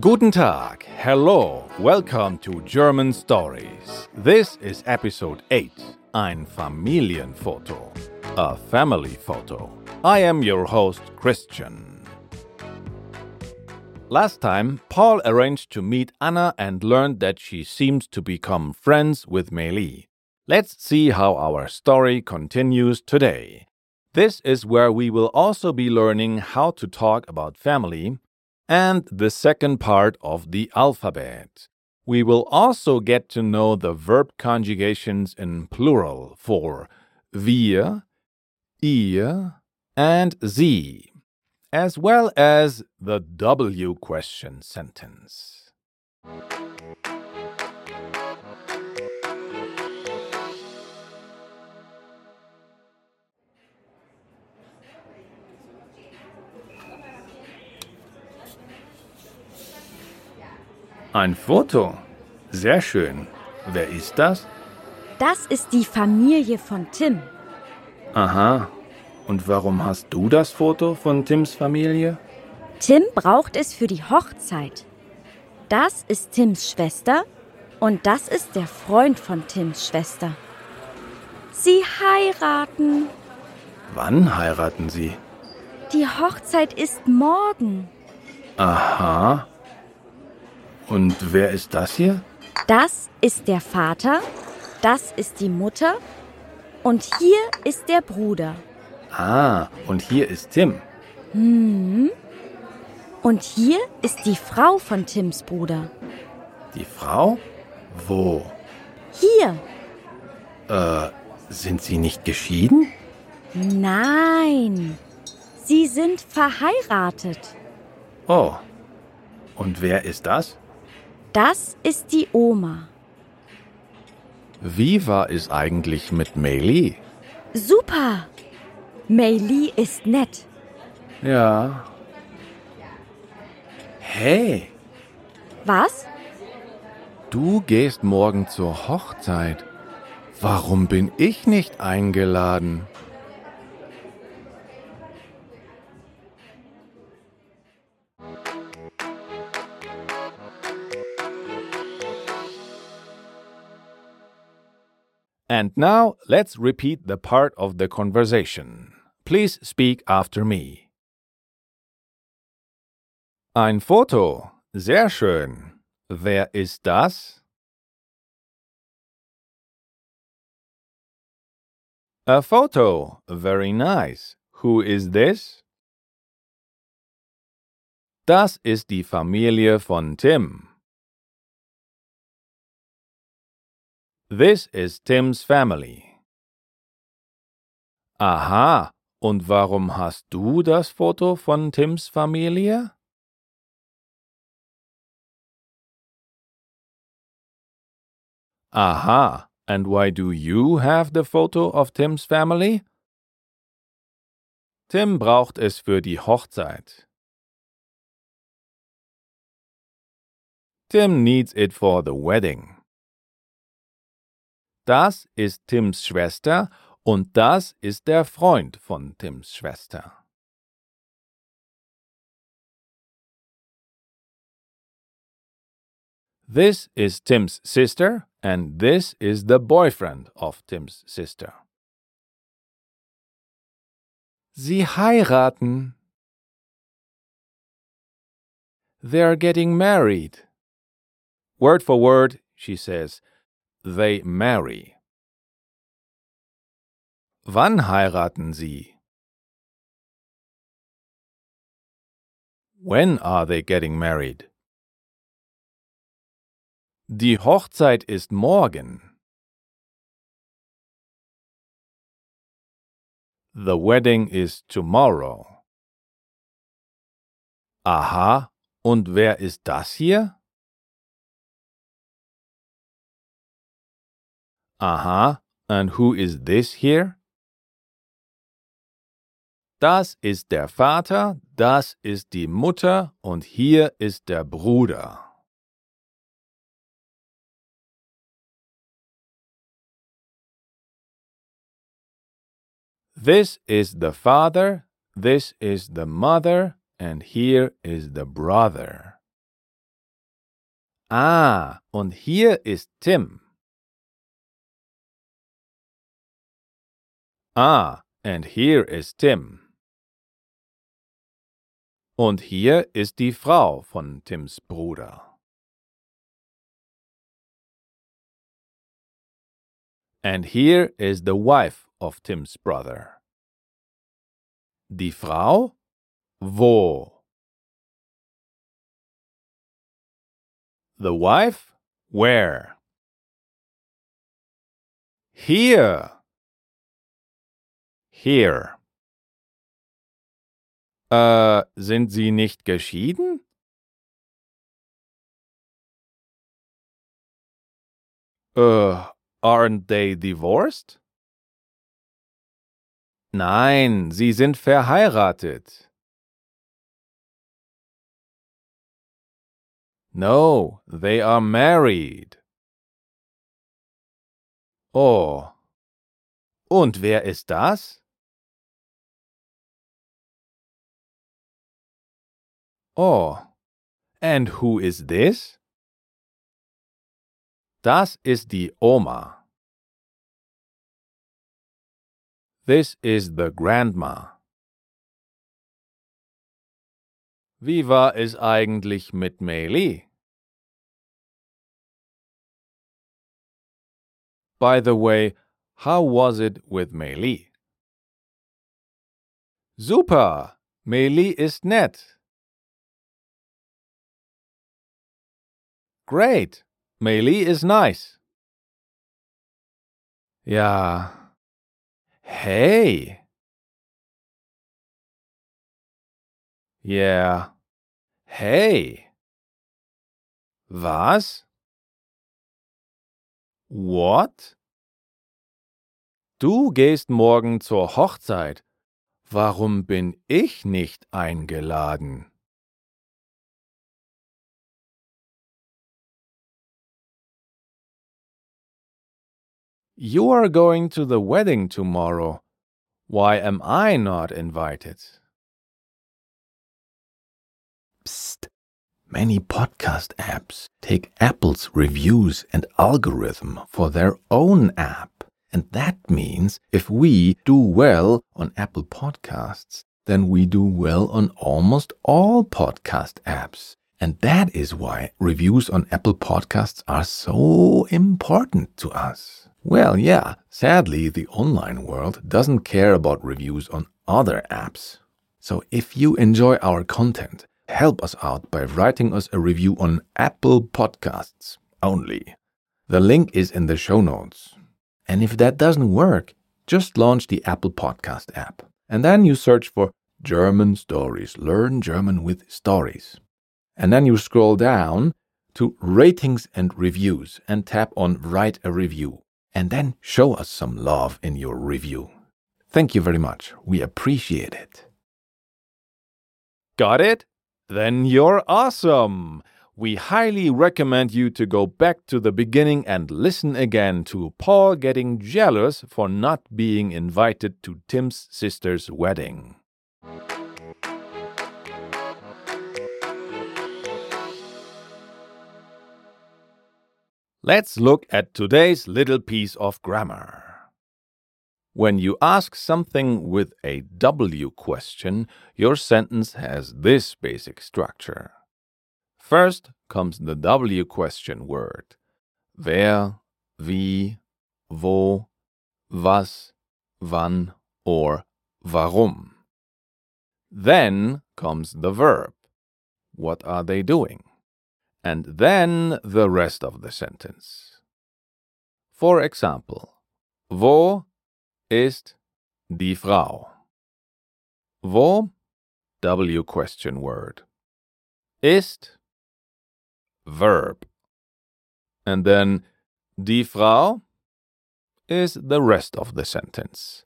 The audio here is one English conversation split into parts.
Guten Tag, hello, welcome to German Stories. This is episode 8, ein Familienfoto, a family photo. I am your host, Christian. Last time, Paul arranged to meet Anna and learned that she seems to become friends with Meili. Let's see how our story continues today. This is where we will also be learning how to talk about family and the second part of the alphabet. We will also get to know the verb conjugations in plural for wir, ihr, and sie, as well as the W question sentence. Ein Foto. Sehr schön. Wer ist das? Das ist die Familie von Tim. Aha. Und warum hast du das Foto von Tims Familie? Tim braucht es für die Hochzeit. Das ist Tims Schwester und das ist der Freund von Tims Schwester. Sie heiraten. Wann heiraten sie? Die Hochzeit ist morgen. Aha. Und wer ist das hier? Das ist der Vater, das ist die Mutter und hier ist der Bruder. Ah, und hier ist Tim. Hm. Und hier ist die Frau von Tims Bruder. Die Frau? Wo? Hier. Äh, sind sie nicht geschieden? Nein. Sie sind verheiratet. Oh. Und wer ist das? Das ist die Oma. Wie war es eigentlich mit Meili? Super. Meili ist nett. Ja. Hey, Was? du gehst morgen zur Hochzeit. Warum bin ich nicht eingeladen? And now let's repeat the part of the conversation. Please speak after me. Ein Foto. Sehr schön. Wer ist das? A photo. Very nice. Who is this? Das ist die Familie von Tim. This is Tim's family. Aha, und warum hast du das Foto von Tims Familie? Aha, and why do you have the photo of Tims family? Tim braucht es für die Hochzeit. Tim needs it for the wedding. Das ist Tims Schwester und das ist der Freund von Tims Schwester. This is Tim's sister and this is the boyfriend of Tims sister. Sie heiraten. They're getting married. Word for word, she says, they marry. Wann heiraten sie? When are they getting married? Die Hochzeit ist morgen. The wedding is tomorrow. Aha, und wer ist das hier? Aha, and who is this here? Das ist der Vater, das ist die Mutter und hier ist der Bruder. This is the father, this is the mother, and here is the brother. Ah, und hier ist Tim. Ah, and here is Tim. Und hier ist die Frau von Tims Bruder. And here is the wife of Tim's brother. Die Frau? Wo? The wife? Where? Here. Here. Äh, sind Sie nicht geschieden? Äh, aren't they divorced? Nein, sie sind verheiratet. No, they are married. Oh. Und wer ist das? Oh. And who is this? Das ist die Oma. This is the grandma. Wie war es eigentlich mit Meili? By the way, how was it with Meili? Super! Meili ist nett. Great! Meili is nice. Ja. Hey! Yeah. Hey! Was? What? Du gehst morgen zur Hochzeit. Warum bin ich nicht eingeladen? You are going to the wedding tomorrow. Why am I not invited? Psst. Many podcast apps take Apple's reviews and algorithm for their own app. And that means if we do well on Apple Podcasts, then we do well on almost all podcast apps. And that is why reviews on Apple Podcasts are so important to us. Well, yeah, sadly, the online world doesn't care about reviews on other apps. So if you enjoy our content, help us out by writing us a review on Apple Podcasts only. The link is in the show notes. And if that doesn't work, just launch the Apple Podcast app. And then you search for German Stories, Learn German with Stories. And then you scroll down to Ratings and Reviews and tap on Write a Review and then show us some love in your review. Thank you very much. We appreciate it. Got it? Then you're awesome! We highly recommend you to go back to the beginning and listen again to Paul getting jealous for not being invited to Tim's sister's wedding. Let's look at today's little piece of grammar. When you ask something with a W question, your sentence has this basic structure. First comes the W question word. Wer, wie, wo, was, wann, or warum. Then comes the verb. What are they doing? And then the rest of the sentence. For example, wo ist die Frau? Wo, W question word. Ist, verb. And then die Frau is the rest of the sentence.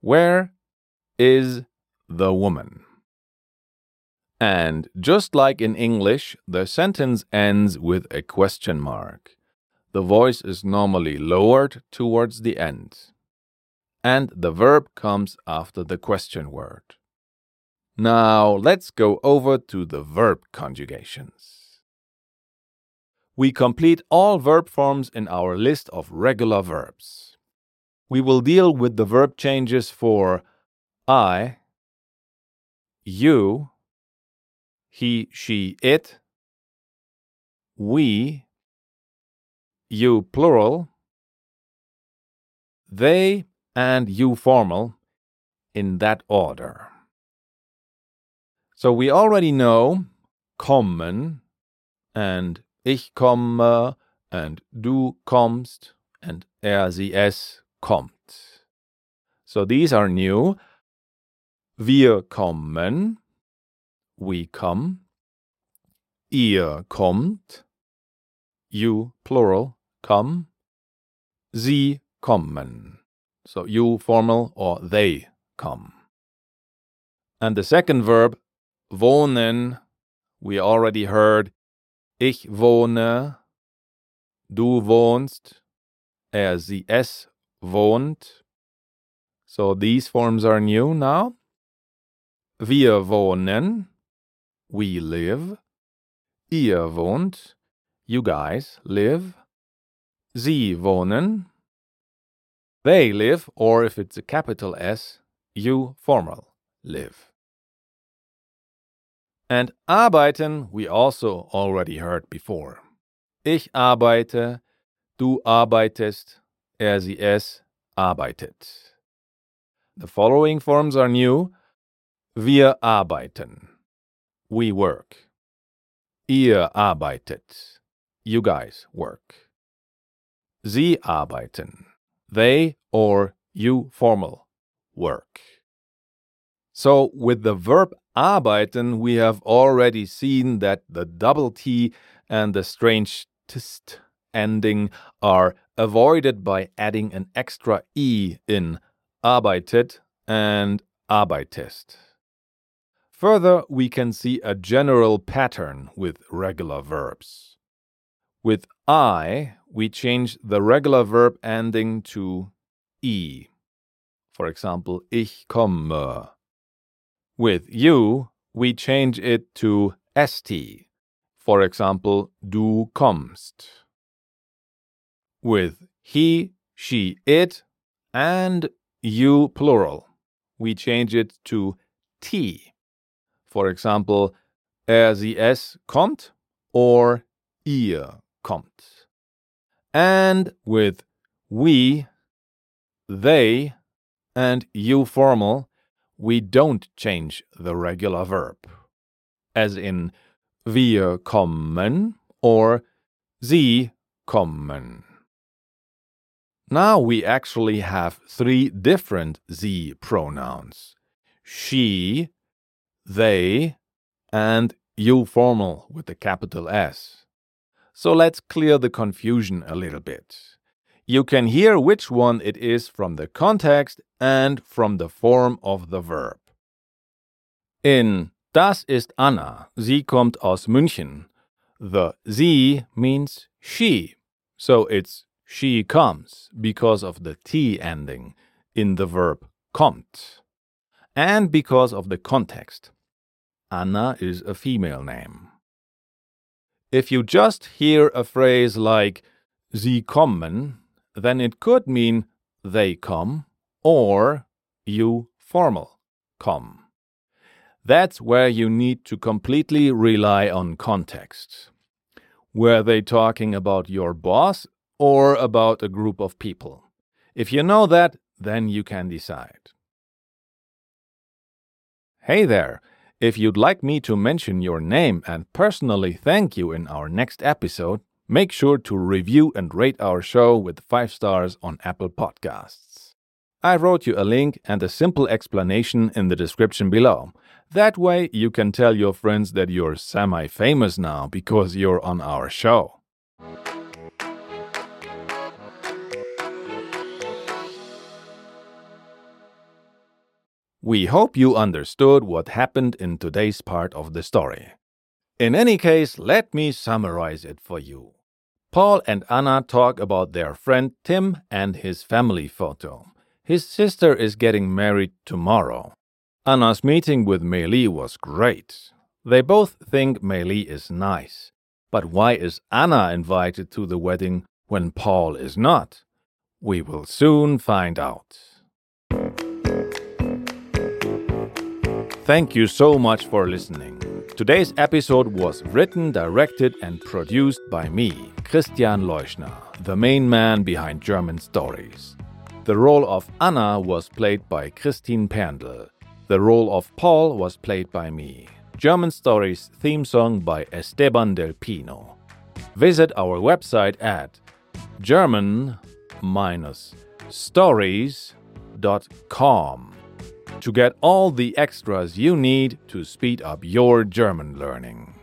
Where is the woman? And just like in English, the sentence ends with a question mark. The voice is normally lowered towards the end. And the verb comes after the question word. Now let's go over to the verb conjugations. We complete all verb forms in our list of regular verbs. We will deal with the verb changes for I, you, he, she, it, we, you plural, they, and you formal in that order. So we already know kommen and ich komme and du kommst and er, sie, es kommt. So these are new. Wir kommen, we come. Ihr kommt, you plural, come. Sie kommen. So you formal or they come. And the second verb, wohnen, we already heard ich wohne, du wohnst, er, sie, es wohnt. So these forms are new now. Wir wohnen, we live. Ihr wohnt, you guys live. Sie wohnen, they live, or if it's a capital S, you formal live. And arbeiten we also already heard before. Ich arbeite, du arbeitest, er, sie, es arbeitet. The following forms are new. Wir arbeiten. We work. Ihr arbeitet. You guys work. Sie arbeiten. They or you formal work. So with the verb arbeiten, we have already seen that the double T and the strange tist ending are avoided by adding an extra E in arbeitet and arbeitest. Further, we can see a general pattern with regular verbs. With I, we change the regular verb ending to E. For example, ich komme. With you, we change it to st. For example, du kommst. With he, she, it, and you plural, we change it to t. For example, er, sie, es kommt or ihr kommt. And with we, they, and you formal, we don't change the regular verb, as in wir kommen or sie kommen. Now we actually have three different sie pronouns she, they, and you formal with the capital S. So let's clear the confusion a little bit. You can hear which one it is from the context and from the form of the verb. In Das ist Anna, sie kommt aus München, the sie means she, so it's she comes because of the T ending in the verb kommt, and because of the context. Anna is a female name. If you just hear a phrase like Sie kommen, then it could mean they come or you formal come. That's where you need to completely rely on context. Were they talking about your boss or about a group of people? If you know that, then you can decide. Hey there! If you'd like me to mention your name and personally thank you in our next episode, make sure to review and rate our show with 5 stars on Apple Podcasts. I wrote you a link and a simple explanation in the description below. That way you can tell your friends that you're semi famous now because you're on our show. We hope you understood what happened in today's part of the story. In any case, let me summarize it for you. Paul and Anna talk about their friend Tim and his family photo. His sister is getting married tomorrow. Anna's meeting with Meili was great. They both think Meili is nice. But why is Anna invited to the wedding when Paul is not? We will soon find out. Thank you so much for listening. Today's episode was written, directed, and produced by me, Christian Leuschner, the main man behind German Stories. The role of Anna was played by Christine Perndl. The role of Paul was played by me. German Stories theme song by Esteban del Pino. Visit our website at german-stories.com to get all the extras you need to speed up your German learning.